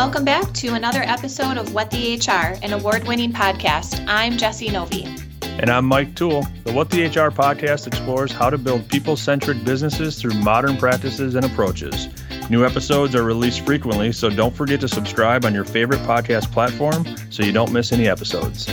Welcome back to another episode of What the HR, an award winning podcast. I'm Jessie Novey. And I'm Mike Thul. The What the HR podcast explores how to build people centric businesses through modern practices and approaches. New episodes are released frequently, so don't forget to subscribe on your favorite podcast platform so you don't miss any episodes.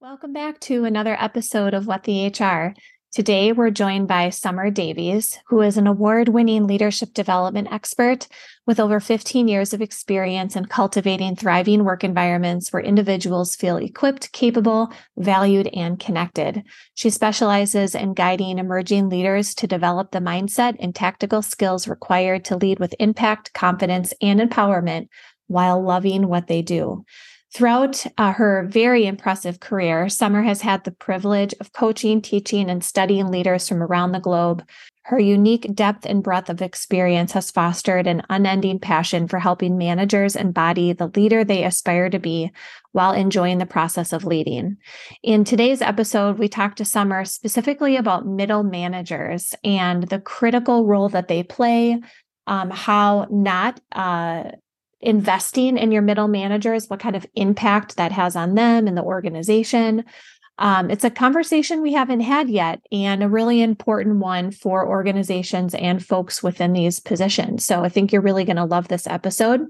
Welcome back to another episode of What the HR. Today, we're joined by Summer Davies, who is an award winning leadership development expert with over 15 years of experience in cultivating thriving work environments where individuals feel equipped, capable, valued, and connected. She specializes in guiding emerging leaders to develop the mindset and tactical skills required to lead with impact, confidence, and empowerment while loving what they do. Throughout uh, her very impressive career, Summer has had the privilege of coaching, teaching, and studying leaders from around the globe. Her unique depth and breadth of experience has fostered an unending passion for helping managers embody the leader they aspire to be while enjoying the process of leading. In today's episode, we talked to Summer specifically about middle managers and the critical role that they play, um, how not uh, investing in your middle managers, what kind of impact that has on them and the organization. Um, it's a conversation we haven't had yet, and a really important one for organizations and folks within these positions. So I think you're really going to love this episode.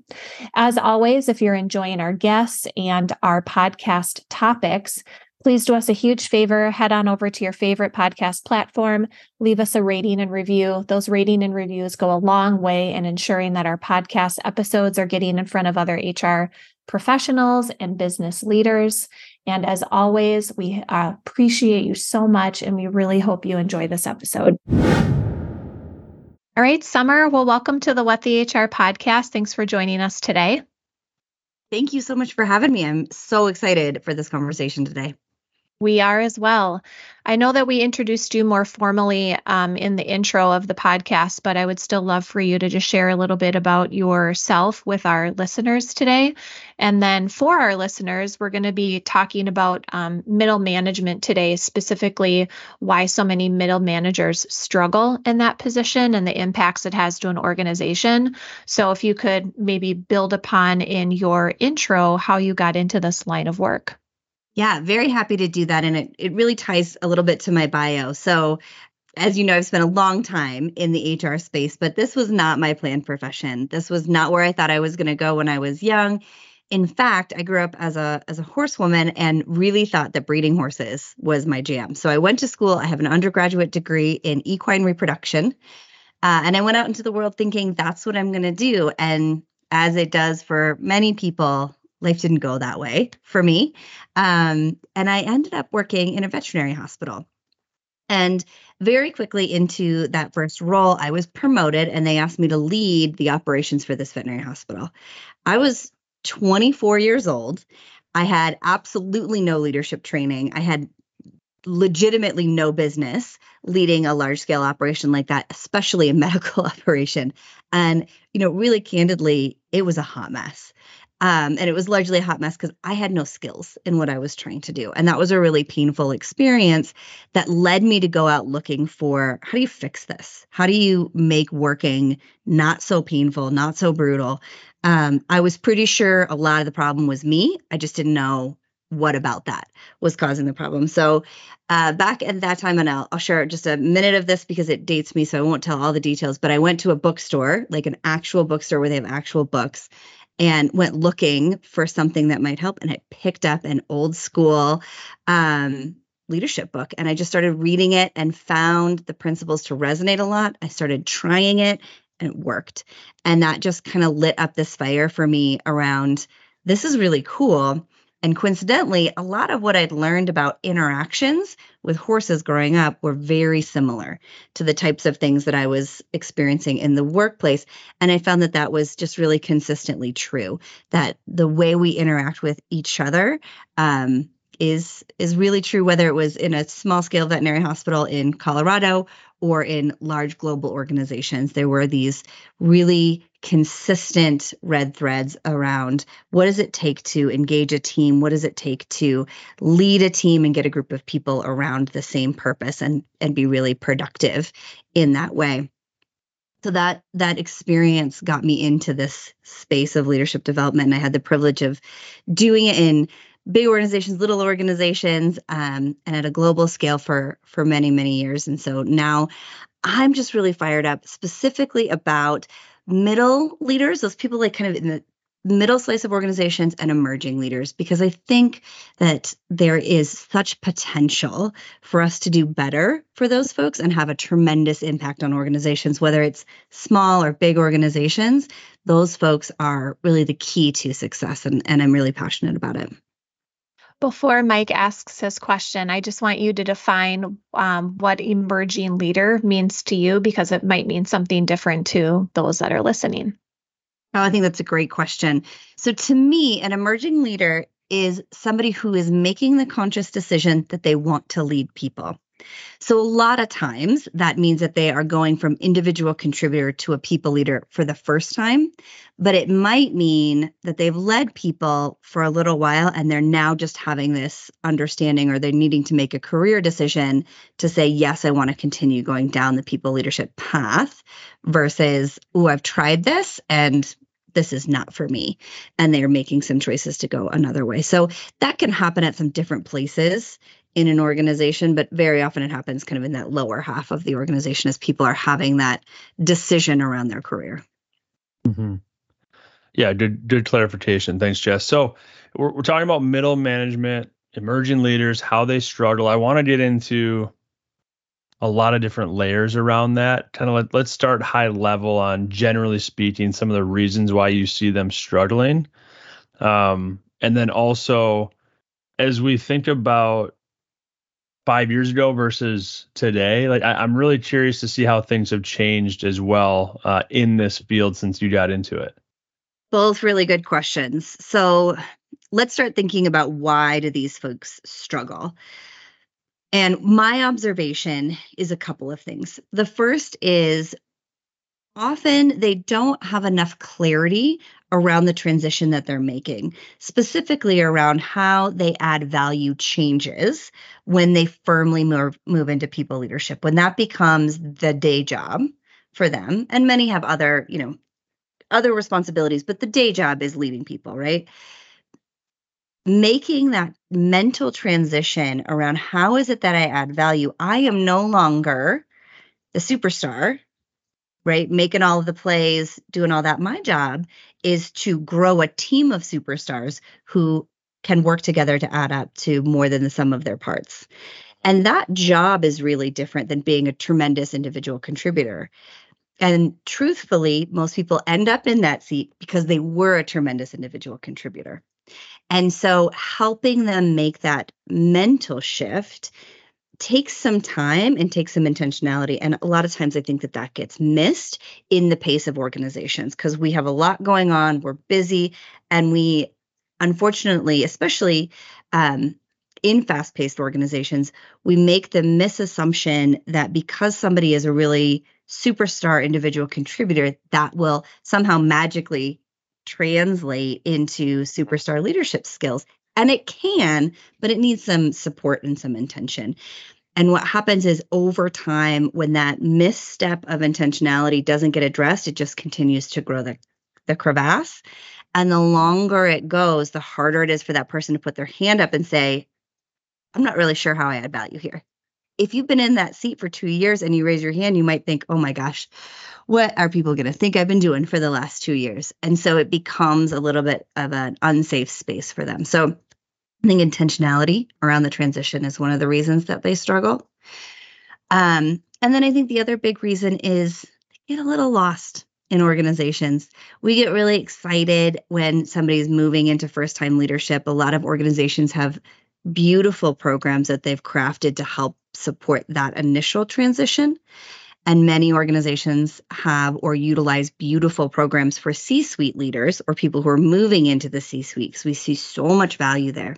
As always, if you're enjoying our guests and our podcast topics, Please do us a huge favor. Head on over to your favorite podcast platform, leave us a rating and review. Those rating and reviews go a long way in ensuring that our podcast episodes are getting in front of other HR professionals and business leaders. And as always, we uh, appreciate you so much and we really hope you enjoy this episode. All right, Summer, well, welcome to the What the HR podcast. Thanks for joining us today. Thank you so much for having me. I'm so excited for this conversation today. We are as well. I know that we introduced you more formally um, in the intro of the podcast, but I would still love for you to just share a little bit about yourself with our listeners today. And then for our listeners, we're going to be talking about um, middle management today, specifically why so many middle managers struggle in that position and the impacts it has to an organization. So if you could maybe build upon in your intro how you got into this line of work. Yeah, very happy to do that. And it, it really ties a little bit to my bio. So, as you know, I've spent a long time in the HR space, but this was not my planned profession. This was not where I thought I was going to go when I was young. In fact, I grew up as a as a horsewoman and really thought that breeding horses was my jam. So I went to school. I have an undergraduate degree in equine reproduction, uh, and I went out into the world thinking that's what I'm going to do. And as it does for many people, life didn't go that way for me. Um, and I ended up working in a veterinary hospital. And very quickly into that first role, I was promoted and they asked me to lead the operations for this veterinary hospital. I was 24 years old. I had absolutely no leadership training. I had legitimately no business leading a large scale operation like that, especially a medical operation. And, you know, really candidly, it was a hot mess. Um, and it was largely a hot mess because I had no skills in what I was trying to do. And that was a really painful experience that led me to go out looking for how do you fix this? How do you make working not so painful, not so brutal? Um, I was pretty sure a lot of the problem was me. I just didn't know what about that was causing the problem. So uh, back at that time, and I'll, I'll share just a minute of this because it dates me, so I won't tell all the details. But I went to a bookstore, like an actual bookstore where they have actual books, and went looking for something that might help. And I picked up an old school um, leadership book and I just started reading it and found the principles to resonate a lot. I started trying it and it worked. And that just kind of lit up this fire for me around this is really cool. And coincidentally, a lot of what I'd learned about interactions with horses growing up were very similar to the types of things that I was experiencing in the workplace. And I found that that was just really consistently true that the way we interact with each other um, is is really true whether it was in a small scale veterinary hospital in Colorado or in large global organizations. There were these really consistent red threads around what does it take to engage a team? What does it take to lead a team and get a group of people around the same purpose and, and be really productive in that way? so that that experience got me into this space of leadership development and i had the privilege of doing it in big organizations little organizations um, and at a global scale for for many many years and so now i'm just really fired up specifically about middle leaders those people like kind of in the middle slice of organizations and emerging leaders because I think that there is such potential for us to do better for those folks and have a tremendous impact on organizations, whether it's small or big organizations. Those folks are really the key to success, and, and I'm really passionate about it. Before Mike asks his question, I just want you to define um, what emerging leader means to you because it might mean something different to those that are listening. Oh, I think that's a great question. So, to me, an emerging leader is somebody who is making the conscious decision that they want to lead people. So, a lot of times that means that they are going from individual contributor to a people leader for the first time, but it might mean that they've led people for a little while and they're now just having this understanding or they're needing to make a career decision to say, yes, I want to continue going down the people leadership path versus, oh, I've tried this and this is not for me. And they're making some choices to go another way. So that can happen at some different places in an organization, but very often it happens kind of in that lower half of the organization as people are having that decision around their career. Mm-hmm. Yeah, good, good clarification. Thanks, Jess. So we're, we're talking about middle management, emerging leaders, how they struggle. I want to get into a lot of different layers around that. Kind of let, let's start high level on generally speaking, some of the reasons why you see them struggling. Um, and then also, as we think about five years ago versus today, like I, am really curious to see how things have changed as well uh, in this field since you got into it. Both really good questions. So let's start thinking about why do these folks struggle? And my observation is a couple of things. The first is often they don't have enough clarity around the transition that they're making, specifically around how they add value changes when they firmly move, move into people leadership, when that becomes the day job for them. And many have other, you know, other responsibilities, but the day job is leading people, right? making that mental transition around how is it that I add value? I am no longer the superstar, right? Making all of the plays, doing all that. My job is to grow a team of superstars who can work together to add up to more than the sum of their parts. Mm-hmm. And that job is really different than being a tremendous individual contributor. And truthfully, most people end up in that seat because they were a tremendous individual contributor. And so helping them make that mental shift takes some time and takes some intentionality. And a lot of times I think that that gets missed in the pace of organizations because we have a lot going on, we're busy, and we unfortunately, especially um, in fast paced organizations, we make the misassumption that because somebody is a really superstar individual contributor, that will somehow magically translate into superstar leadership skills. And it can, but it needs some support and some intention. And what happens is over time, when that misstep of intentionality doesn't get addressed, it just continues to grow the, the crevasse. And the longer it goes, the harder it is for that person to put their hand up and say, I'm not really sure how I add value here. If you've been in that seat for two years and you raise your hand, you might think, oh my gosh, what are people going to think I've been doing for the last two years? And so it becomes a little bit of an unsafe space for them. So I think intentionality around the transition is one of the reasons that they struggle. Um, and then I think the other big reason is they get a little lost in organizations. We get really excited when somebody's moving into first time leadership. A lot of organizations have beautiful programs that they've crafted to help support that initial transition. And many organizations have or utilize beautiful programs for C suite leaders or people who are moving into the C suite. So we see so much value there.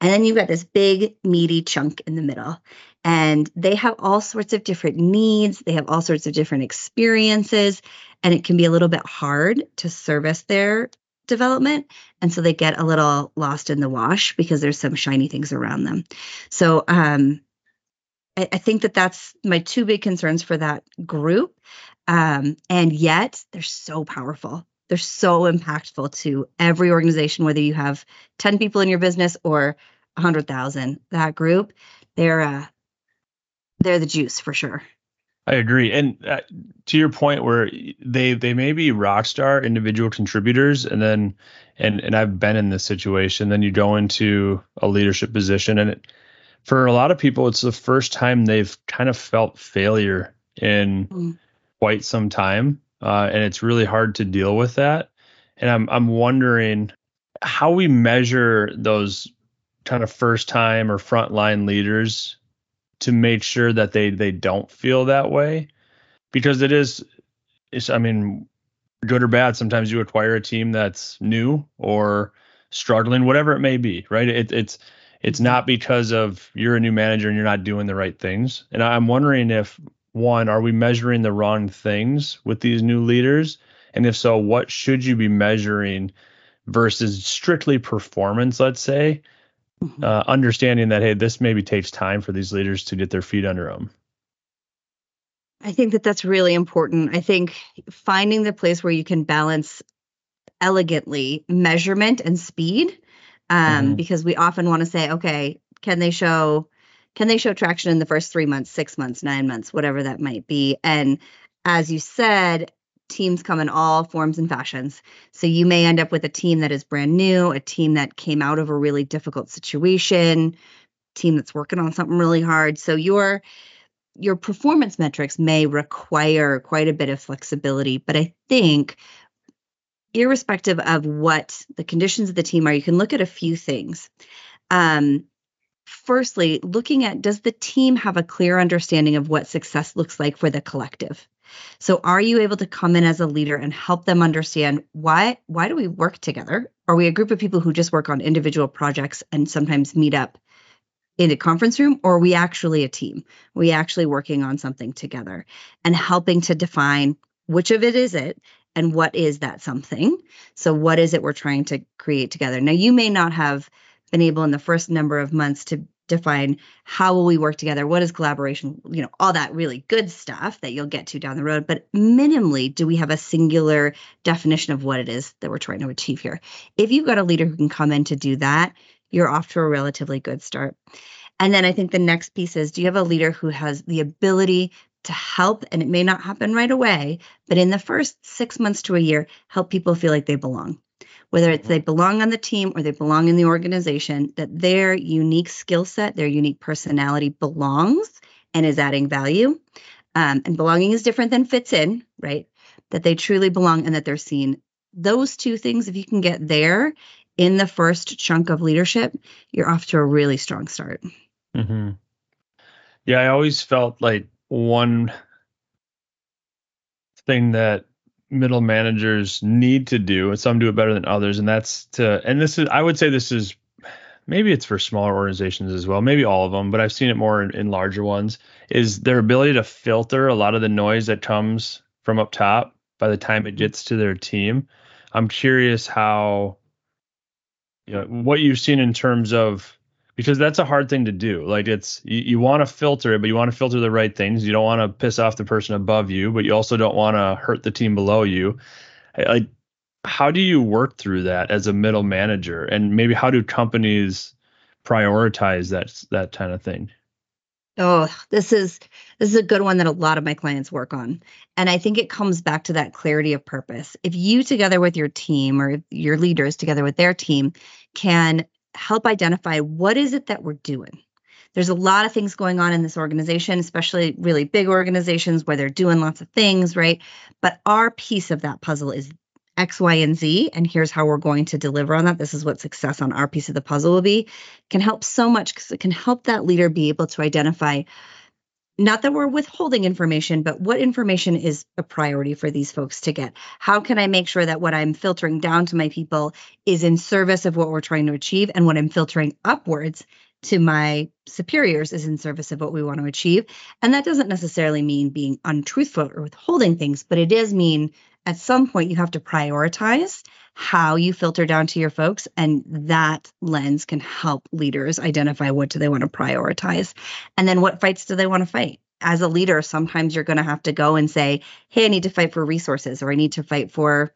And then you've got this big, meaty chunk in the middle. And they have all sorts of different needs, they have all sorts of different experiences, and it can be a little bit hard to service their development. And so they get a little lost in the wash because there's some shiny things around them. So, um, I, I think that that's my two big concerns for that group. Um, and yet they're so powerful. They're so impactful to every organization, whether you have 10 people in your business or 100,000. That group, they're uh, they're the juice for sure. I agree, and uh, to your point, where they they may be rock star individual contributors, and then and and I've been in this situation. Then you go into a leadership position, and it, for a lot of people, it's the first time they've kind of felt failure in mm. quite some time, uh, and it's really hard to deal with that. And I'm I'm wondering how we measure those kind of first time or frontline leaders to make sure that they they don't feel that way because it is it's I mean good or bad sometimes you acquire a team that's new or struggling whatever it may be right it, it's it's not because of you're a new manager and you're not doing the right things and I'm wondering if one are we measuring the wrong things with these new leaders and if so what should you be measuring versus strictly performance let's say mm-hmm. uh, understanding that hey, this maybe takes time for these leaders to get their feet under them. I think that that's really important. I think finding the place where you can balance elegantly measurement and speed, um, mm-hmm. because we often want to say, okay, can they show can they show traction in the first three months, six months, nine months, whatever that might be? And as you said, teams come in all forms and fashions. So you may end up with a team that is brand new, a team that came out of a really difficult situation, team that's working on something really hard. So your your performance metrics may require quite a bit of flexibility, but I think irrespective of what the conditions of the team are, you can look at a few things. Um, firstly, looking at does the team have a clear understanding of what success looks like for the collective? So are you able to come in as a leader and help them understand why why do we work together? Are we a group of people who just work on individual projects and sometimes meet up in a conference room or are we actually a team? Are we actually working on something together and helping to define which of it is it and what is that something? So what is it we're trying to create together? Now you may not have been able in the first number of months to define how will we work together what is collaboration you know all that really good stuff that you'll get to down the road but minimally do we have a singular definition of what it is that we're trying to achieve here if you've got a leader who can come in to do that you're off to a relatively good start and then i think the next piece is do you have a leader who has the ability to help and it may not happen right away but in the first 6 months to a year help people feel like they belong whether it's they belong on the team or they belong in the organization, that their unique skill set, their unique personality belongs and is adding value. Um, and belonging is different than fits in, right? That they truly belong and that they're seen. Those two things, if you can get there in the first chunk of leadership, you're off to a really strong start. Mm-hmm. Yeah, I always felt like one thing that middle managers need to do, and some do it better than others, and that's to and this is I would say this is maybe it's for smaller organizations as well, maybe all of them, but I've seen it more in, in larger ones, is their ability to filter a lot of the noise that comes from up top by the time it gets to their team. I'm curious how you know what you've seen in terms of because that's a hard thing to do. Like it's you, you want to filter it, but you want to filter the right things. You don't want to piss off the person above you, but you also don't want to hurt the team below you. Like how do you work through that as a middle manager and maybe how do companies prioritize that that kind of thing? Oh, this is this is a good one that a lot of my clients work on. And I think it comes back to that clarity of purpose. If you together with your team or your leaders together with their team can help identify what is it that we're doing. There's a lot of things going on in this organization, especially really big organizations where they're doing lots of things, right? But our piece of that puzzle is X, Y, and Z, and here's how we're going to deliver on that. This is what success on our piece of the puzzle will be. Can help so much because it can help that leader be able to identify not that we're withholding information, but what information is a priority for these folks to get? How can I make sure that what I'm filtering down to my people is in service of what we're trying to achieve and what I'm filtering upwards to my superiors is in service of what we want to achieve. And that doesn't necessarily mean being untruthful or withholding things, but it does mean at some point you have to prioritize how you filter down to your folks and that lens can help leaders identify what do they want to prioritize and then what fights do they want to fight. As a leader sometimes you're going to have to go and say hey i need to fight for resources or i need to fight for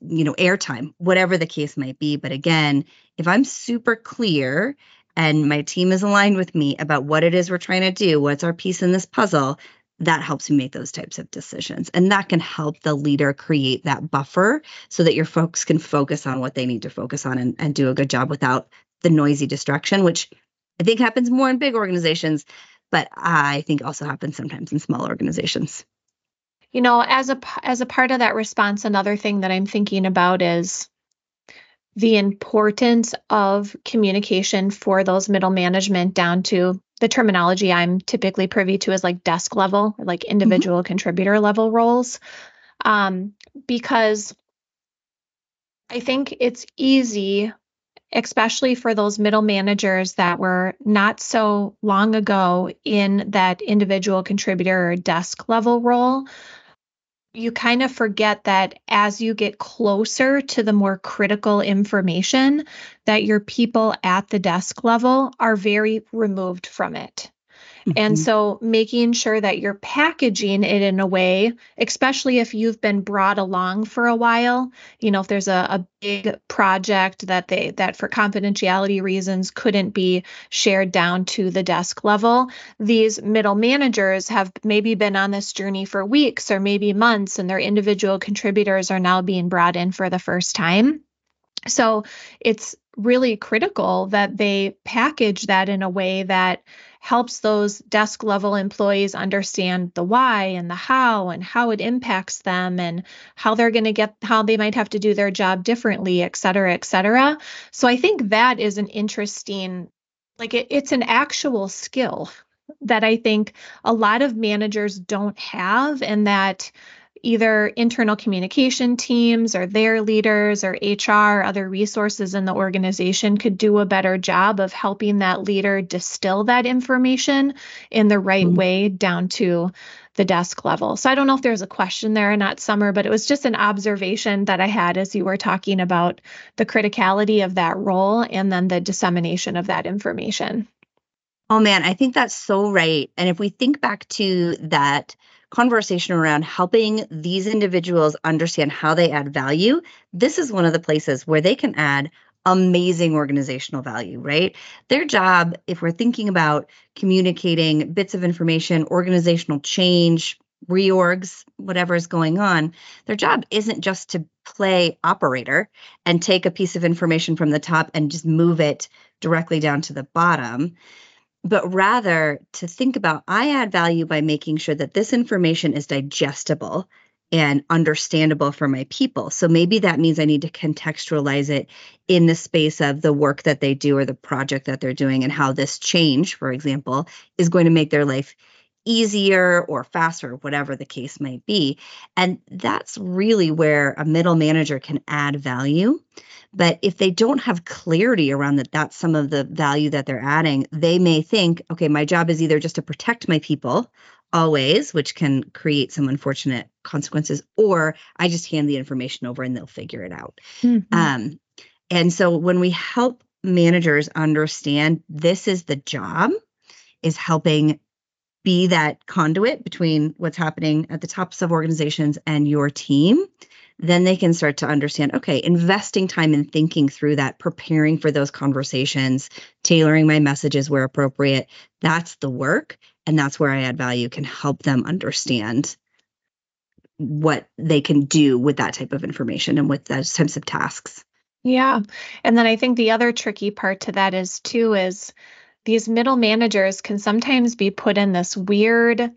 you know airtime whatever the case might be. But again if i'm super clear and my team is aligned with me about what it is we're trying to do, what's our piece in this puzzle, that helps you make those types of decisions. And that can help the leader create that buffer so that your folks can focus on what they need to focus on and, and do a good job without the noisy distraction, which I think happens more in big organizations, but I think also happens sometimes in small organizations. You know, as a as a part of that response, another thing that I'm thinking about is the importance of communication for those middle management down to the terminology I'm typically privy to is like desk level, like mm-hmm. individual mm-hmm. contributor level roles. Um, because I think it's easy, especially for those middle managers that were not so long ago in that individual contributor or desk level role, you kind of forget that as you get closer to the more critical information that your people at the desk level are very removed from it Mm-hmm. And so making sure that you're packaging it in a way, especially if you've been brought along for a while, you know, if there's a, a big project that they that for confidentiality reasons couldn't be shared down to the desk level, these middle managers have maybe been on this journey for weeks or maybe months and their individual contributors are now being brought in for the first time. So it's really critical that they package that in a way that helps those desk level employees understand the why and the how and how it impacts them and how they're going to get how they might have to do their job differently et cetera et cetera. So i think that is an interesting like it, it's an actual skill that i think a lot of managers don't have and that either internal communication teams or their leaders or HR, other resources in the organization could do a better job of helping that leader distill that information in the right mm-hmm. way down to the desk level. So I don't know if there's a question there or not, Summer, but it was just an observation that I had as you were talking about the criticality of that role and then the dissemination of that information. Oh man, I think that's so right. And if we think back to that conversation around helping these individuals understand how they add value, this is one of the places where they can add amazing organizational value, right? Their job, if we're thinking about communicating bits of information, organizational change, reorgs, whatever is going on, their job isn't just to play operator and take a piece of information from the top and just move it directly down to the bottom but rather to think about I add value by making sure that this information is digestible and understandable for my people. So maybe that means I need to contextualize it in the space of the work that they do or the project that they're doing and how this change, for example, is going to make their life easier or faster, whatever the case might be. And that's really where a middle manager can add value. But if they don't have clarity around that, that's some of the value that they're adding, they may think, okay, my job is either just to protect my people always, which can create some unfortunate consequences, or I just hand the information over and they'll figure it out. Mm-hmm. Um, and so when we help managers understand this is the job, is helping be that conduit between what's happening at the tops of organizations and your team, then they can start to understand okay, investing time in thinking through that, preparing for those conversations, tailoring my messages where appropriate. That's the work. And that's where I add value can help them understand what they can do with that type of information and with those types of tasks. Yeah. And then I think the other tricky part to that is too is these middle managers can sometimes be put in this weird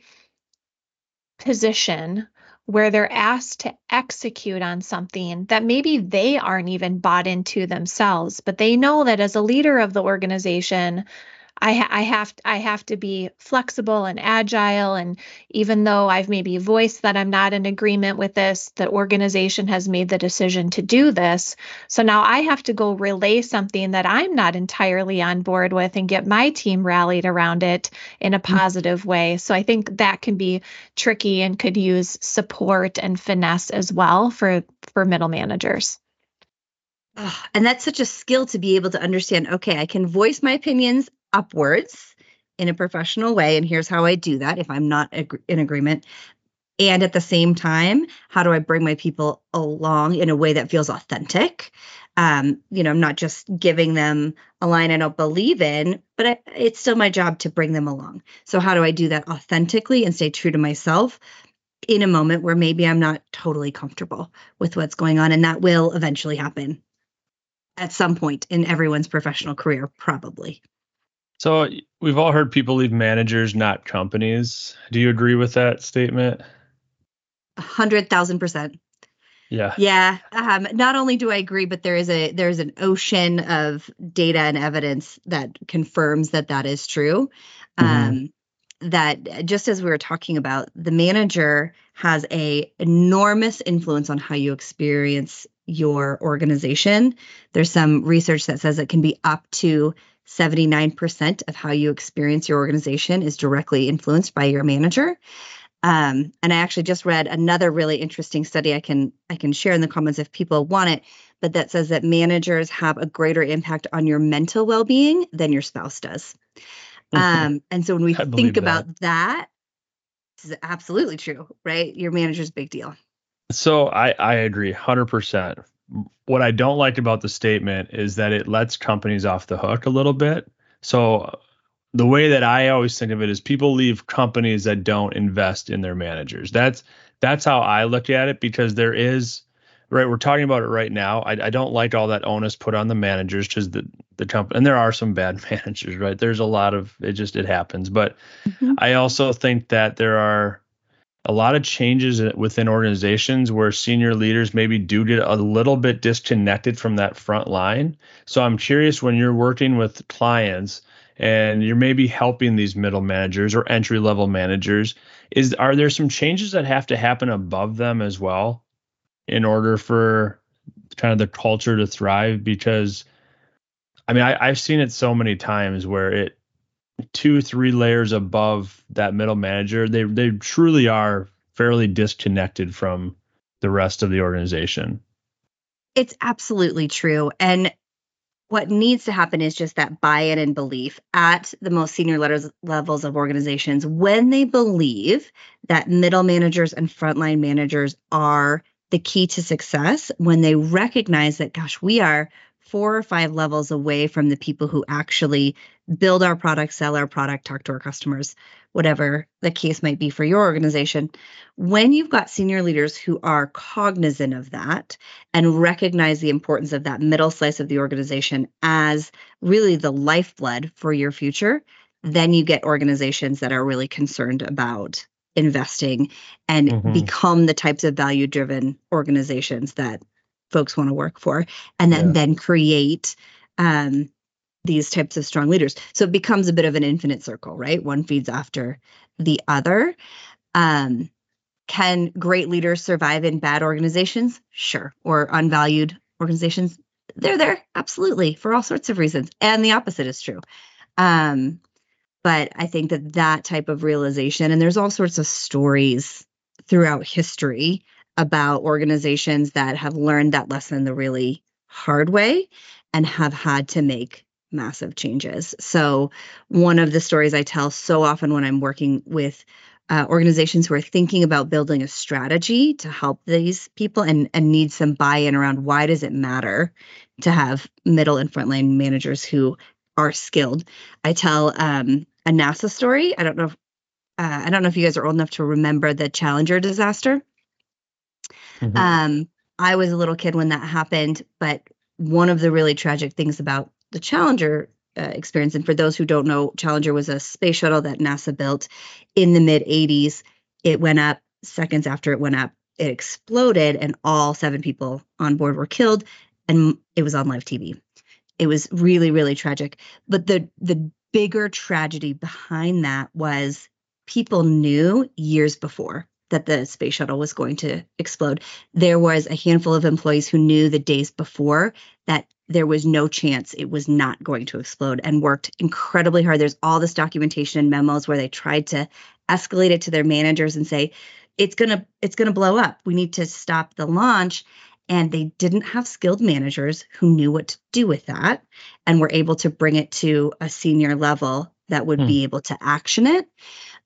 position where they're asked to execute on something that maybe they aren't even bought into themselves, but they know that as a leader of the organization, I, ha- I have I have to be flexible and agile. And even though I've maybe voiced that I'm not in agreement with this, the organization has made the decision to do this. So now I have to go relay something that I'm not entirely on board with and get my team rallied around it in a mm-hmm. positive mm-hmm. way. So I think that can be tricky and could use support and finesse as well for for middle managers. Oh, and that's such a skill to be able to understand okay, I can voice my opinions upwards in a professional way. And here's how I do that if I'm not ag- in agreement. And at the same time, how do I bring my people along in a way that feels authentic? Um, you know, I'm not just giving them a line I don't believe in, but I, it's still my job to bring them along. So, how do I do that authentically and stay true to myself in a moment where maybe I'm not totally comfortable with what's going on? And that will eventually happen at some point in everyone's professional career, probably. So we've all heard people leave managers, not companies. Do you agree with that statement? A hundred thousand percent. Yeah. Yeah. Um, not only do I agree, but there is a there's an ocean of data and evidence that confirms that that is true. Mm-hmm. Um, that just as we were talking about, the manager has a enormous influence on how you experience your organization. There's some research that says it can be up to 79% of how you experience your organization is directly influenced by your manager. Um, and I actually just read another really interesting study I can I can share in the comments if people want it, but that says that managers have a greater impact on your mental well-being than your spouse does. Um, and so when we think that. about that, this is absolutely true, right? Your manager's a big deal. So I I agree 100% what I don't like about the statement is that it lets companies off the hook a little bit. So the way that I always think of it is people leave companies that don't invest in their managers. That's that's how I look at it because there is right. We're talking about it right now. I, I don't like all that onus put on the managers because the the company and there are some bad managers, right? There's a lot of it. Just it happens, but mm-hmm. I also think that there are a lot of changes within organizations where senior leaders maybe do get a little bit disconnected from that front line. So I'm curious when you're working with clients and you're maybe helping these middle managers or entry level managers, is are there some changes that have to happen above them as well in order for kind of the culture to thrive? Because I mean, I, I've seen it so many times where it two, three layers above that middle manager, they they truly are fairly disconnected from the rest of the organization. It's absolutely true. And what needs to happen is just that buy-in and belief at the most senior levels levels of organizations when they believe that middle managers and frontline managers are the key to success when they recognize that gosh we are four or five levels away from the people who actually build our product, sell our product, talk to our customers, whatever the case might be for your organization. When you've got senior leaders who are cognizant of that and recognize the importance of that middle slice of the organization as really the lifeblood for your future, then you get organizations that are really concerned about investing and mm-hmm. become the types of value driven organizations that folks want to work for and then yeah. then create um, these types of strong leaders. So it becomes a bit of an infinite circle right? One feeds after the other. Um, can great leaders survive in bad organizations? Sure. Or unvalued organizations? They're there absolutely for all sorts of reasons. And the opposite is true. Um, but i think that that type of realization and there's all sorts of stories throughout history about organizations that have learned that lesson the really hard way and have had to make massive changes. So, one of the stories I tell so often when I'm working with uh, organizations who are thinking about building a strategy to help these people and, and need some buy-in around why does it matter to have middle and frontline managers who are skilled. I tell um, a NASA story. I don't know if uh, I don't know if you guys are old enough to remember the Challenger disaster. Mm-hmm. Um, I was a little kid when that happened, but one of the really tragic things about the Challenger uh, experience, and for those who don't know, Challenger was a space shuttle that NASA built in the mid 80s. It went up seconds after it went up, it exploded, and all seven people on board were killed, and it was on live TV. It was really, really tragic. But the the bigger tragedy behind that was people knew years before that the space shuttle was going to explode. There was a handful of employees who knew the days before that there was no chance it was not going to explode and worked incredibly hard. There's all this documentation and memos where they tried to escalate it to their managers and say, it's going to it's going to blow up. We need to stop the launch and they didn't have skilled managers who knew what to do with that and were able to bring it to a senior level that would hmm. be able to action it.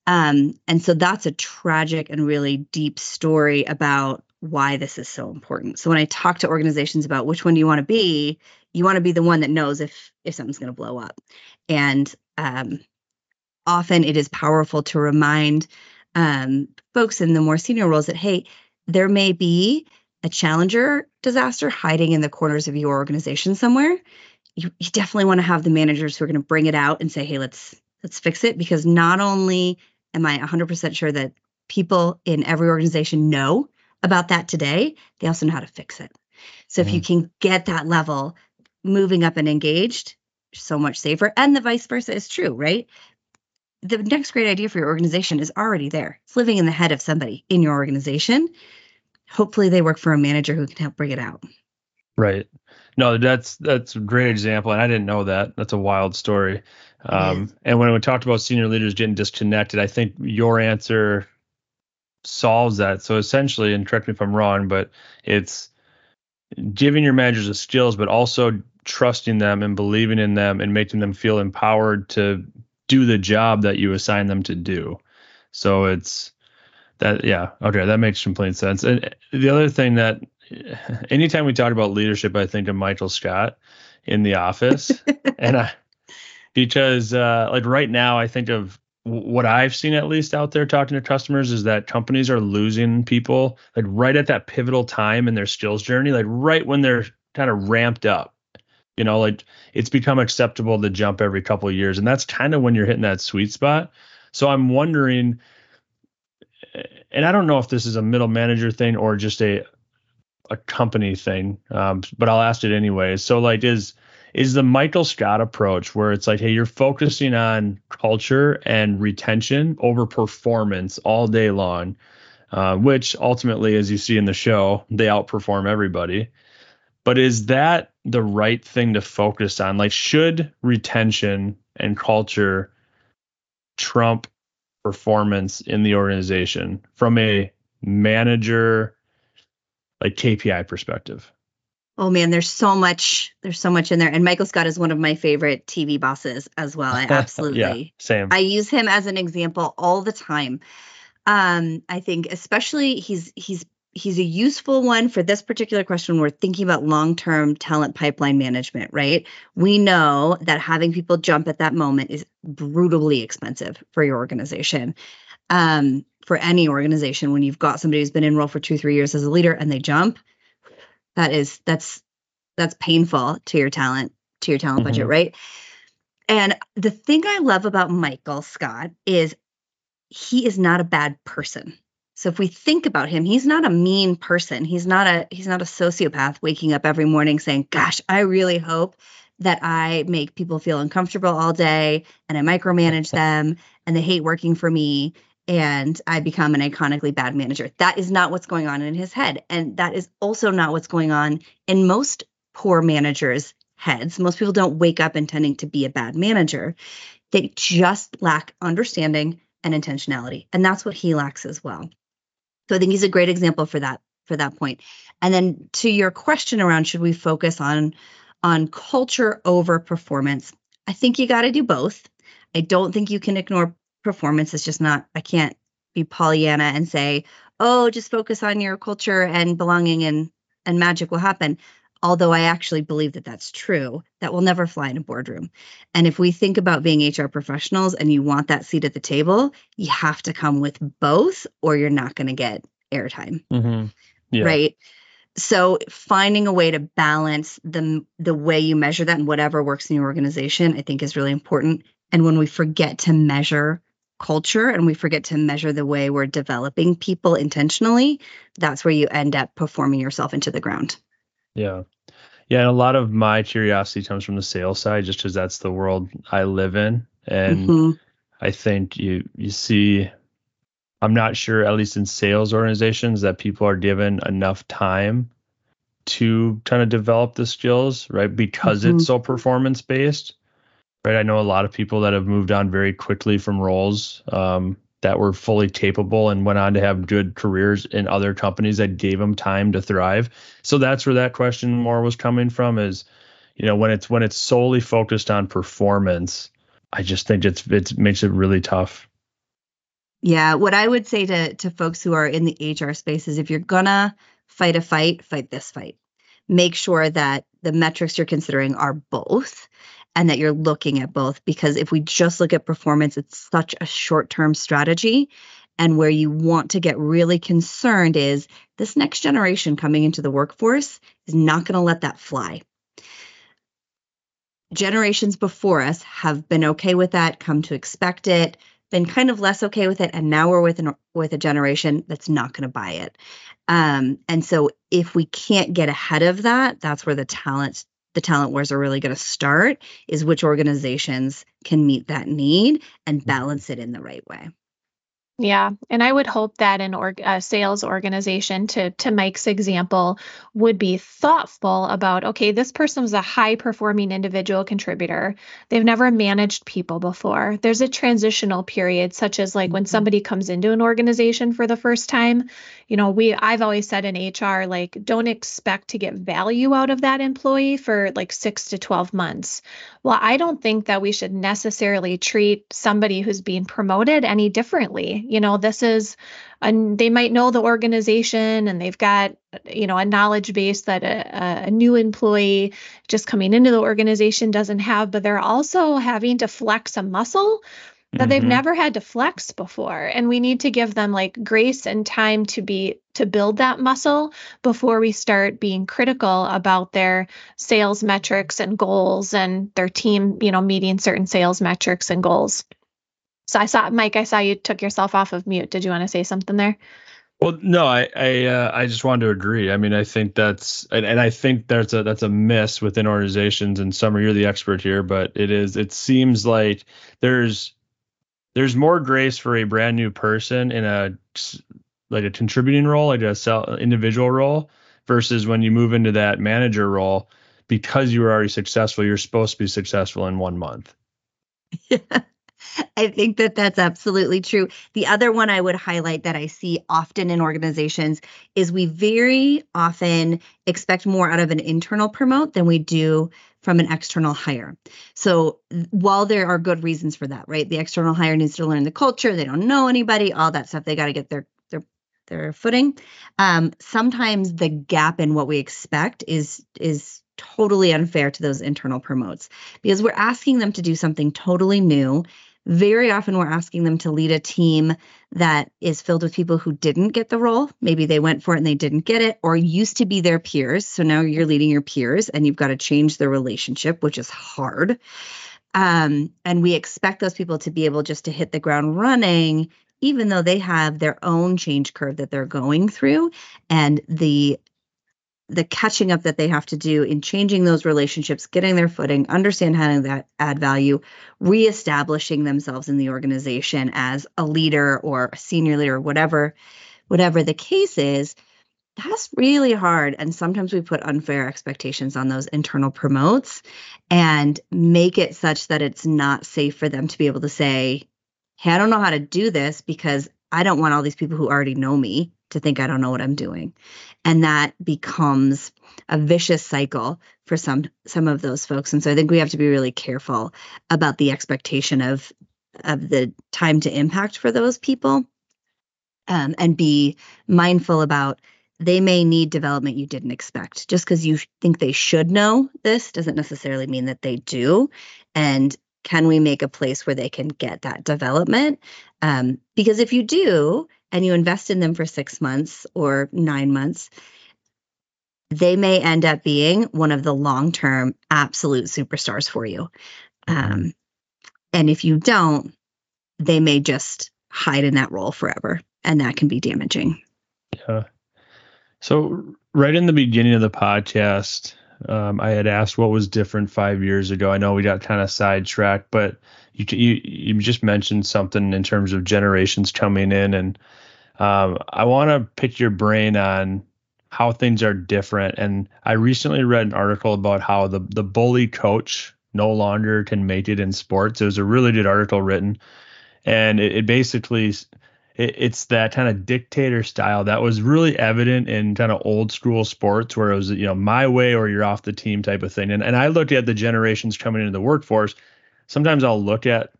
Um, and so that's a tragic and really deep story about why this is so important. So when I talk to organizations about which one do you want to be, you want to be the one that knows if if something's going to blow up. And um, often it is powerful to remind um, folks in the more senior roles that hey, there may be a challenger disaster hiding in the corners of your organization somewhere. You, you definitely want to have the managers who are going to bring it out and say, hey, let's let's fix it because not only am I 100% sure that people in every organization know about that today, they also know how to fix it. So mm-hmm. if you mm-hmm. can get that level moving up and engaged, so much safer. And the vice versa is true, right? The next great idea for your organization is already there. It's living in the head of somebody in your organization. Hopefully they work for a manager who can help bring it out. Right. No, that's that's a great example, and I didn't know that. That's a wild story. Um, and when we talked about senior leaders getting disconnected, I think your answer solves that. So essentially, and correct me if I'm wrong, but it's giving your managers the skills, but also trusting them and believing in them and making them feel empowered to do the job that you assign them to do. So it's that, yeah, okay, that makes complete sense. And the other thing that anytime we talk about leadership, I think of Michael Scott in the office. and I, because uh, like right now, I think of what I've seen at least out there talking to customers is that companies are losing people like right at that pivotal time in their skills journey, like right when they're kind of ramped up. You know, like it's become acceptable to jump every couple of years, and that's kind of when you're hitting that sweet spot. So I'm wondering, and I don't know if this is a middle manager thing or just a a company thing, um, but I'll ask it anyway. So like, is is the Michael Scott approach where it's like, hey, you're focusing on culture and retention over performance all day long, uh, which ultimately, as you see in the show, they outperform everybody. But is that the right thing to focus on? Like, should retention and culture trump performance in the organization from a manager, like KPI perspective? Oh man, there's so much. There's so much in there. And Michael Scott is one of my favorite TV bosses as well. I absolutely. yeah, same. I use him as an example all the time. Um, I think especially he's he's he's a useful one for this particular question. We're thinking about long-term talent pipeline management, right? We know that having people jump at that moment is brutally expensive for your organization. Um, for any organization, when you've got somebody who's been in role for two, three years as a leader and they jump, that is that's that's painful to your talent to your talent mm-hmm. budget right? And the thing i love about michael scott is he is not a bad person. So if we think about him he's not a mean person. He's not a he's not a sociopath waking up every morning saying gosh i really hope that i make people feel uncomfortable all day and i micromanage them and they hate working for me and I become an iconically bad manager. That is not what's going on in his head. And that is also not what's going on in most poor managers' heads. Most people don't wake up intending to be a bad manager. They just lack understanding and intentionality. And that's what he lacks as well. So I think he's a great example for that for that point. And then to your question around should we focus on on culture over performance? I think you got to do both. I don't think you can ignore performance is just not i can't be pollyanna and say oh just focus on your culture and belonging and and magic will happen. Although i actually believe that that's true that will never fly in a boardroom. And if we think about being hr professionals and you want that seat at the table you have to come with both or you're not going to get airtime. Mm-hmm. yeah. right? So finding a way to balance the the way you measure that and whatever works in your organization i think is really important. And when we forget to measure culture and we forget to measure the way we're developing people intentionally, that's where you end up performing yourself into the ground. Yeah. Yeah. And a lot of my curiosity comes from the sales side, just because that's the world I live in. And mm-hmm. I think you you see I'm not sure, at least in sales organizations, that people are given enough time to kind of develop the skills, right? Because mm-hmm. it's so performance based, right? I know a lot of people that have moved on very quickly from roles um, that were fully capable and went on to have good careers in other companies that gave them time to thrive. So that's where that question more was coming from is, you know, when it's when it's solely focused on performance, I just think it's it makes it really tough. Yeah, what I would say to to folks who are in the HR space is if you're gonna fight a fight, fight this fight. Make sure that the metrics you're considering are both and that you're looking at both because if we just look at performance, it's such a short-term strategy and where you want to get really concerned is this next generation coming into the workforce is not going to let that fly generations before us have been okay with that, come to expect it, been kind of less okay with it, and now we're with an with a generation that's not going to buy it. Um, and so, if we can't get ahead of that, that's where the talent the talent wars are really going to start. Is which organizations can meet that need and mm-hmm. balance it in the right way. Yeah, and I would hope that an org, a sales organization, to to Mike's example, would be thoughtful about okay, this person was a high performing individual contributor. They've never managed people before. There's a transitional period, such as like when mm-hmm. somebody comes into an organization for the first time. You know, we I've always said in HR like don't expect to get value out of that employee for like six to twelve months. Well, I don't think that we should necessarily treat somebody who's being promoted any differently. You know this is and they might know the organization and they've got you know a knowledge base that a, a, new employee just coming into the organization doesn't have but they're also having to flex a muscle that mm-hmm. they've never had to flex before and we need to give them like grace and time to be to build that muscle before we start being critical about their sales metrics and goals and their team you know meeting certain sales metrics and goals so I saw Mike. I saw you took yourself off of mute. Did you want to say something there? Well, no, I I, uh, I just wanted to agree. I mean, I think that's and, and I think that's a that's a miss within organizations. And Summer, you're the expert here, but it is. It seems like there's there's more grace for a brand new person in a like a contributing role, like a self, individual role, versus when you move into that manager role because you were already successful. You're supposed to be successful in one month. I think that that's absolutely true. The other one I would highlight that I see often in organizations is we very often expect more out of an internal promote than we do from an external hire. So while there are good reasons for that, right? The external hire needs to learn the culture, they don't know anybody, all that stuff. They got to get their their their footing. Um, sometimes the gap in what we expect is is totally unfair to those internal promotes because we're asking them to do something totally new very often, we're asking them to lead a team that is filled with people who didn't get the role. Maybe they went for it and they didn't get it, or used to be their peers. So now you're leading your peers and you've got to change the relationship, which is hard. Um, and we expect those people to be able just to hit the ground running, even though they have their own change curve that they're going through. And the the catching up that they have to do in changing those relationships, getting their footing, understand how to add value, reestablishing themselves in the organization as a leader or a senior leader, whatever, whatever the case is, that's really hard. And sometimes we put unfair expectations on those internal promotes and make it such that it's not safe for them to be able to say, Hey, I don't know how to do this because I don't want all these people who already know me to think I don't know what I'm doing. And that becomes a vicious cycle for some some of those folks. And so I think we have to be really careful about the expectation of of the time to impact for those people um, and be mindful about they may need development you didn't expect. Just because you think they should know this doesn't necessarily mean that they do. And can we make a place where they can get that development? Um, because if you do, and you invest in them for six months or nine months, they may end up being one of the long term absolute superstars for you. Um, and if you don't, they may just hide in that role forever, and that can be damaging. Yeah. So, right in the beginning of the podcast, um, I had asked what was different five years ago. I know we got kind of sidetracked, but you, you you just mentioned something in terms of generations coming in, and um, I want to pick your brain on how things are different. And I recently read an article about how the the bully coach no longer can make it in sports. It was a really good article written, and it, it basically it, it's that kind of dictator style that was really evident in kind of old school sports where it was you know my way or you're off the team type of thing. And and I looked at the generations coming into the workforce. Sometimes I'll look at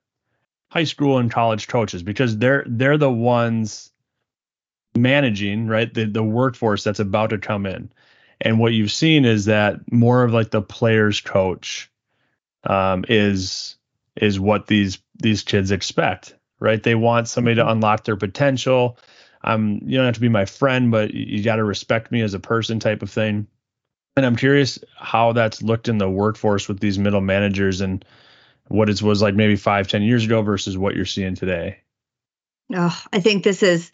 high school and college coaches because they're they're the ones managing right the, the workforce that's about to come in. And what you've seen is that more of like the players coach um, is is what these these kids expect right? They want somebody to mm-hmm. unlock their potential. Um you don't have to be my friend but you got to respect me as a person type of thing. And i'm curious how that's looked in the workforce with these middle managers and what it was like maybe five ten years ago versus what you're seeing today. Oh i think this is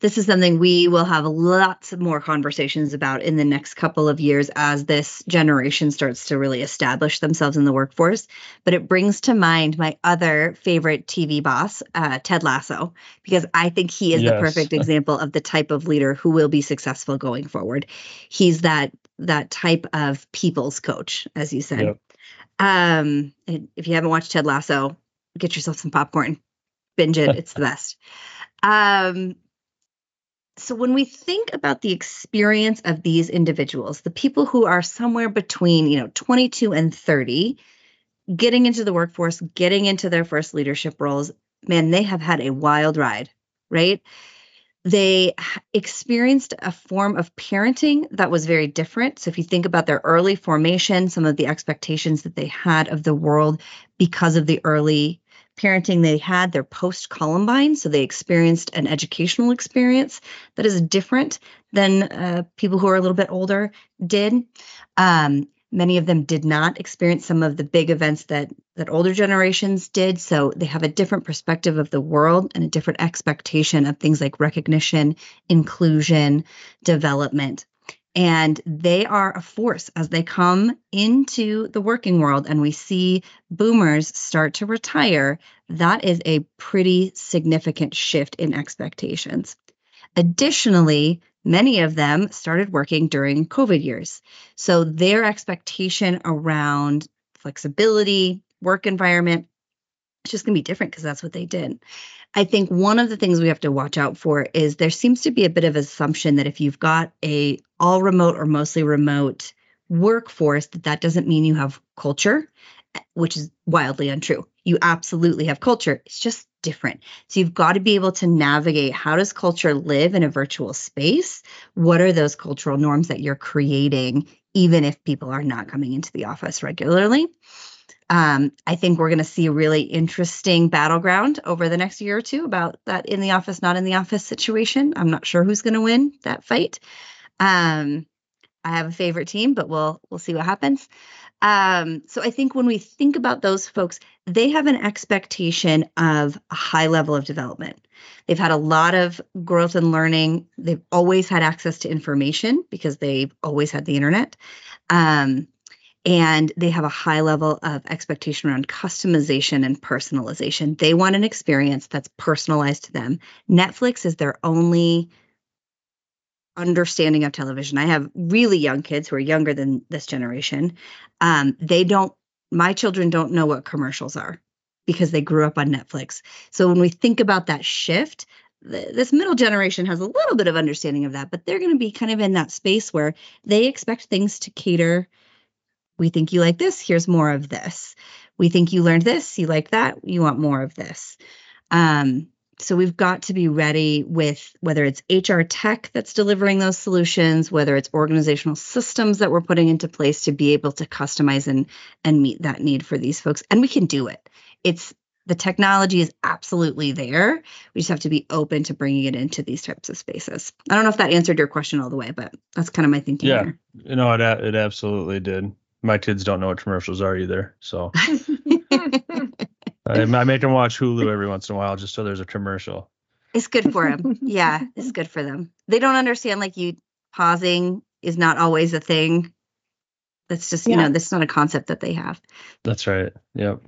this is something we will have lots more conversations about in the next couple of years as this generation starts to really establish themselves in the workforce. But it brings to mind my other favorite TV boss, uh, Ted Lasso, because I think he is yes. the perfect example of the type of leader who will be successful going forward. He's that that type of people's coach, as you said. Yep. Um, if you haven't watched Ted Lasso, get yourself some popcorn, binge it. it's the best. Um, so when we think about the experience of these individuals, the people who are somewhere between, you know, 22 and 30, getting into the workforce, getting into their first leadership roles, man, they have had a wild ride, right? They experienced a form of parenting that was very different. So, if you think about their early formation, some of the expectations that they had of the world because of the early parenting they had, their post Columbine. So they experienced an educational experience that is different than uh, people who are a little bit older did. Um, many of them did not experience some of the big events that that older generations did so they have a different perspective of the world and a different expectation of things like recognition inclusion development and they are a force as they come into the working world and we see boomers start to retire. That is a pretty significant shift in expectations. Additionally, many of them started working during COVID years. So their expectation around flexibility, work environment, it's just going to be different because that's what they did. I think one of the things we have to watch out for is there seems to be a bit of assumption that if you've got a all remote or mostly remote workforce that that doesn't mean you have culture, which is wildly untrue. You absolutely have culture. It's just different. So you've got to be able to navigate how does culture live in a virtual space? What are those cultural norms that you're creating even if people are not coming into the office regularly? Um, I think we're going to see a really interesting battleground over the next year or two about that in the office, not in the office situation. I'm not sure who's going to win that fight. Um, I have a favorite team, but we'll we'll see what happens. Um, so I think when we think about those folks, they have an expectation of a high level of development. They've had a lot of growth and learning. They've always had access to information because they've always had the internet. Um, and they have a high level of expectation around customization and personalization. They want an experience that's personalized to them. Netflix is their only understanding of television. I have really young kids who are younger than this generation. Um, they don't, my children don't know what commercials are because they grew up on Netflix. So when we think about that shift, this middle generation has a little bit of understanding of that, but they're going to be kind of in that space where they expect things to cater we think you like this, here's more of this. We think you learned this, you like that, you want more of this. Um, so we've got to be ready with whether it's HR tech that's delivering those solutions, whether it's organizational systems that we're putting into place to be able to customize and and meet that need for these folks. And we can do it. It's the technology is absolutely there. We just have to be open to bringing it into these types of spaces. I don't know if that answered your question all the way, but that's kind of my thinking. Yeah, here. you know, it it absolutely did my kids don't know what commercials are either. So I, I make them watch Hulu every once in a while just so there's a commercial. It's good for them. yeah, it's good for them. They don't understand like you pausing is not always a thing. That's just, you know, this is not a concept that they have. That's right. Yep.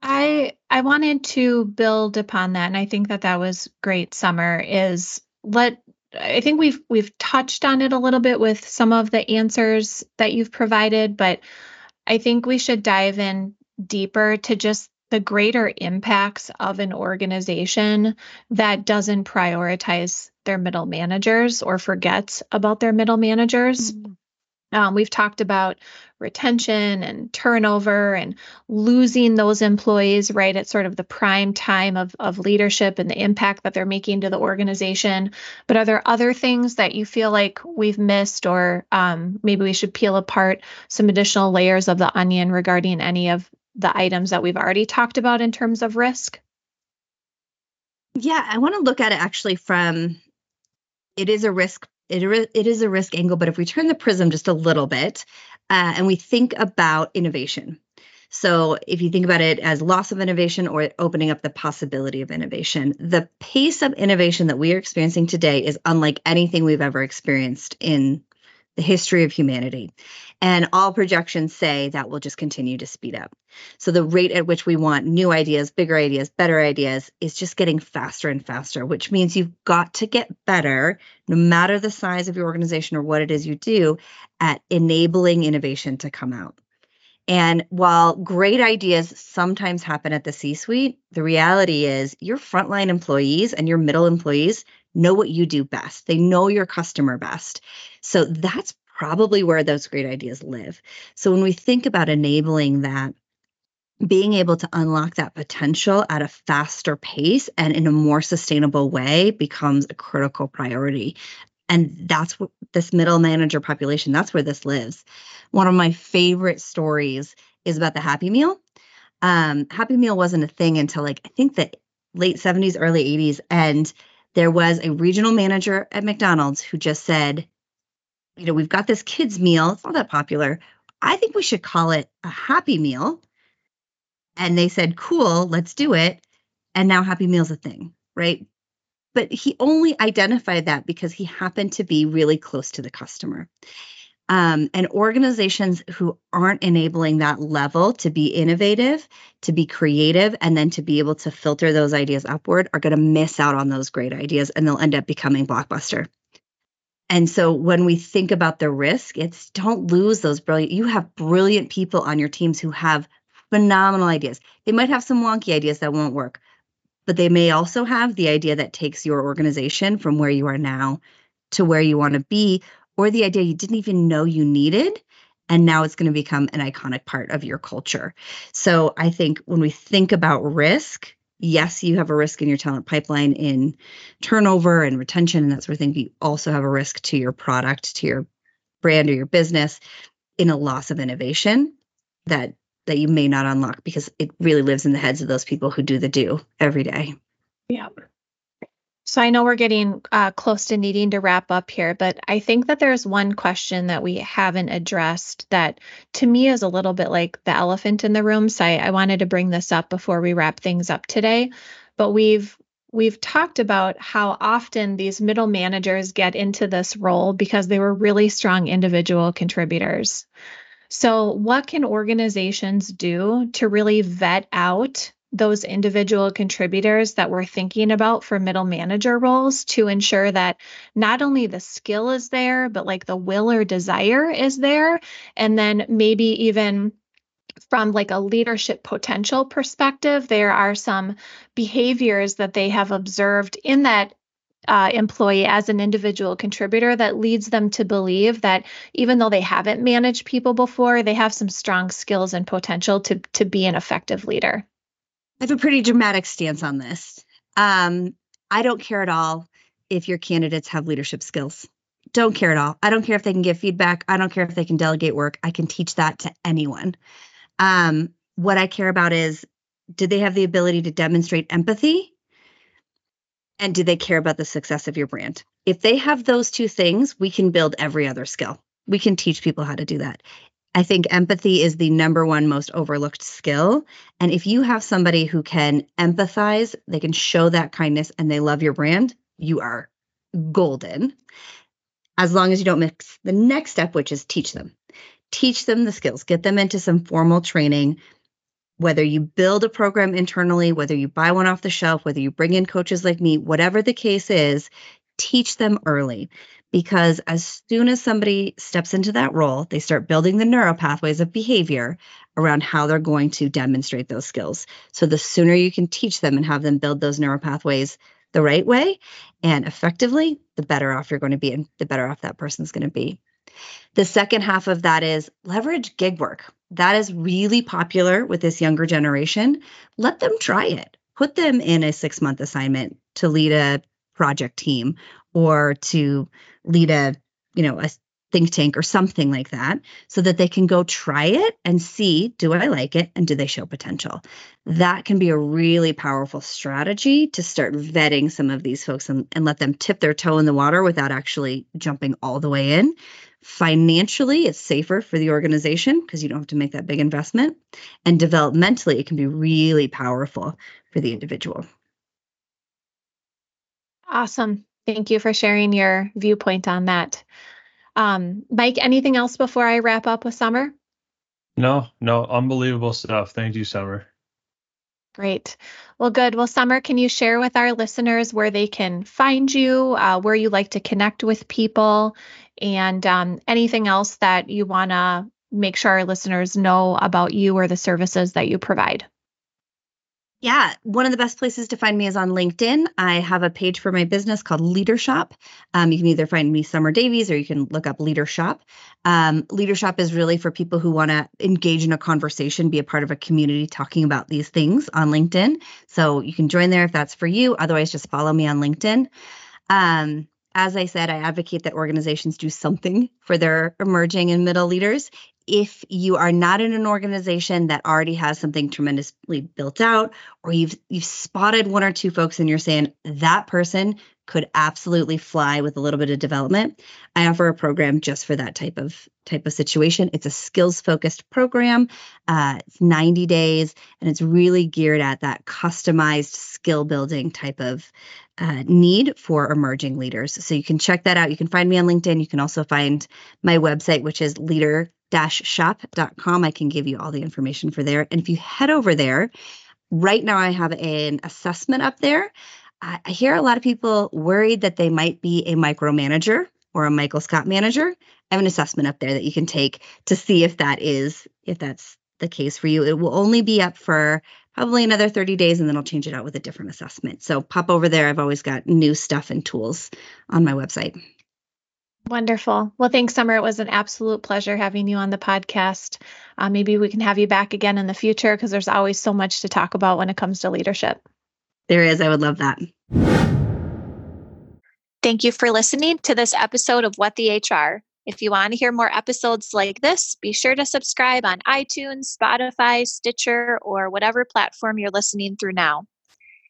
I I wanted to build upon that and I think that that was great summer is let I think we've we've touched on it a little bit with some of the answers that you've provided but I think we should dive in deeper to just the greater impacts of an organization that doesn't prioritize their middle managers or forgets about their middle managers. Mm-hmm. Um, we've talked about retention and turnover and losing those employees right at sort of the prime time of, of leadership and the impact that they're making to the organization. But are there other things that you feel like we've missed, or um, maybe we should peel apart some additional layers of the onion regarding any of the items that we've already talked about in terms of risk? Yeah, I want to look at it actually from it is a risk it, it is a risk angle, but if we turn the prism just a little bit uh, and we think about innovation. So, if you think about it as loss of innovation or opening up the possibility of innovation, the pace of innovation that we are experiencing today is unlike anything we've ever experienced in the history of humanity. And all projections say that will just continue to speed up. So the rate at which we want new ideas, bigger ideas, better ideas is just getting faster and faster, which means you've got to get better, no matter the size of your organization or what it is you do, at enabling innovation to come out. And while great ideas sometimes happen at the C suite, the reality is your frontline employees and your middle employees know what you do best. They know your customer best. So that's probably where those great ideas live. So when we think about enabling that, being able to unlock that potential at a faster pace and in a more sustainable way becomes a critical priority. And that's what this middle manager population, that's where this lives. One of my favorite stories is about the Happy Meal. Um, Happy Meal wasn't a thing until like, I think the late 70s, early 80s. And there was a regional manager at McDonald's who just said, you know, we've got this kids' meal. It's not that popular. I think we should call it a Happy Meal. And they said, cool, let's do it. And now Happy Meal's a thing, right? But he only identified that because he happened to be really close to the customer. Um, and organizations who aren't enabling that level to be innovative, to be creative, and then to be able to filter those ideas upward are going to miss out on those great ideas and they'll end up becoming blockbuster. And so when we think about the risk, it's don't lose those brilliant. You have brilliant people on your teams who have phenomenal ideas. They might have some wonky ideas that won't work, but they may also have the idea that takes your organization from where you are now to where you want to be or the idea you didn't even know you needed and now it's going to become an iconic part of your culture. So I think when we think about risk, yes, you have a risk in your talent pipeline in turnover and retention and that sort of thing. You also have a risk to your product, to your brand or your business in a loss of innovation that that you may not unlock because it really lives in the heads of those people who do the do every day. Yeah. So I know we're getting uh, close to needing to wrap up here, but I think that there's one question that we haven't addressed that to me is a little bit like the elephant in the room. So I, I wanted to bring this up before we wrap things up today. But we've we've talked about how often these middle managers get into this role because they were really strong individual contributors. So, what can organizations do to really vet out those individual contributors that we're thinking about for middle manager roles to ensure that not only the skill is there, but like the will or desire is there. And then maybe even from like a leadership potential perspective, there are some behaviors that they have observed in that uh, employee as an individual contributor that leads them to believe that even though they haven't managed people before, they have some strong skills and potential to to be an effective leader. I have a pretty dramatic stance on this. Um, I don't care at all if your candidates have leadership skills. Don't care at all. I don't care if they can give feedback. I don't care if they can delegate work. I can teach that to anyone. Um, what I care about is do they have the ability to demonstrate empathy? And do they care about the success of your brand? If they have those two things, we can build every other skill. We can teach people how to do that. I think empathy is the number one most overlooked skill. And if you have somebody who can empathize, they can show that kindness and they love your brand, you are golden. As long as you don't mix the next step, which is teach them. teach them the skills, get them into some formal training. Whether you build a program internally, whether you buy one off the shelf, whether you bring in coaches like me, whatever the case is, teach them early because as soon as somebody steps into that role, they start building the neural pathways of behavior around how they're going to demonstrate those skills. So the sooner you can teach them and have them build those neural pathways the right way and effectively, the better off you're going to be and the better off that person's going to be. The second half of that is leverage gig work. That is really popular with this younger generation. Let them try it. Put them in a six month assignment to lead a project team or to lead a you know a think tank or something like that so that they can go try it and see do I like it and do they show potential. That can be a really powerful strategy to start vetting some of these folks and, and let them tip their toe in the water without actually jumping all the way in. Financially, it's safer for the organization because you don't have to make that big investment. And developmentally, it can be really powerful for the individual. Awesome. Thank you for sharing your viewpoint on that. Um, Mike, anything else before I wrap up with Summer? No, no, unbelievable stuff. Thank you, Summer. Great. Well, good. Well, Summer, can you share with our listeners where they can find you, uh, where you like to connect with people, and um, anything else that you want to make sure our listeners know about you or the services that you provide? Yeah, one of the best places to find me is on LinkedIn. I have a page for my business called Leadershop. Um, you can either find me Summer Davies or you can look up Leadershop. Um, Leadershop is really for people who want to engage in a conversation, be a part of a community talking about these things on LinkedIn. So you can join there if that's for you. Otherwise, just follow me on LinkedIn. Um, as I said, I advocate that organizations do something for their emerging and middle leaders if you are not in an organization that already has something tremendously built out or you've you've spotted one or two folks and you're saying that person could absolutely fly with a little bit of development i offer a program just for that type of type of situation. It's a skills focused program. Uh, it's 90 days and it's really geared at that customized skill building type of uh, need for emerging leaders. So you can check that out. You can find me on linkedin. You can also find my website which is leader shop.com. I can give you all the information for there. And if you head over there, right now I have an assessment up there. I, I hear a lot of people worried that they might be a micromanager or a Michael Scott manager. I have an assessment up there that you can take to see if that is, if that's the case for you. It will only be up for probably another 30 days and then I'll change it out with a different assessment. So pop over there. I've always got new stuff and tools on my website. Wonderful. Well, thanks, Summer. It was an absolute pleasure having you on the podcast. Uh, maybe we can have you back again in the future because there's always so much to talk about when it comes to leadership. There is. I would love that. Thank you for listening to this episode of What the HR. If you want to hear more episodes like this, be sure to subscribe on iTunes, Spotify, Stitcher, or whatever platform you're listening through now.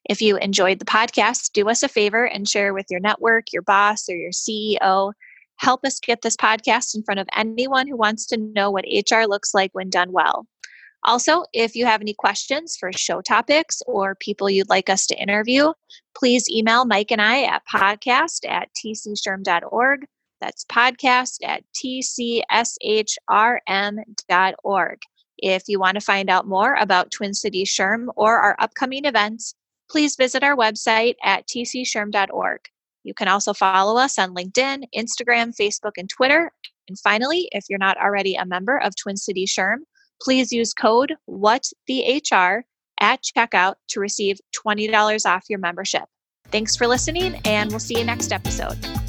If you enjoyed the podcast, do us a favor and share with your network, your boss, or your CEO Help us get this podcast in front of anyone who wants to know what HR looks like when done well. Also, if you have any questions for show topics or people you'd like us to interview, please email Mike and I at podcast at tcshrm.org. That's podcast at tcshrm.org. If you want to find out more about Twin City SHRM or our upcoming events, please visit our website at tcshrm.org. You can also follow us on LinkedIn, Instagram, Facebook, and Twitter. And finally, if you're not already a member of Twin City SHRM, please use code WhatTheHR at checkout to receive $20 off your membership. Thanks for listening, and we'll see you next episode.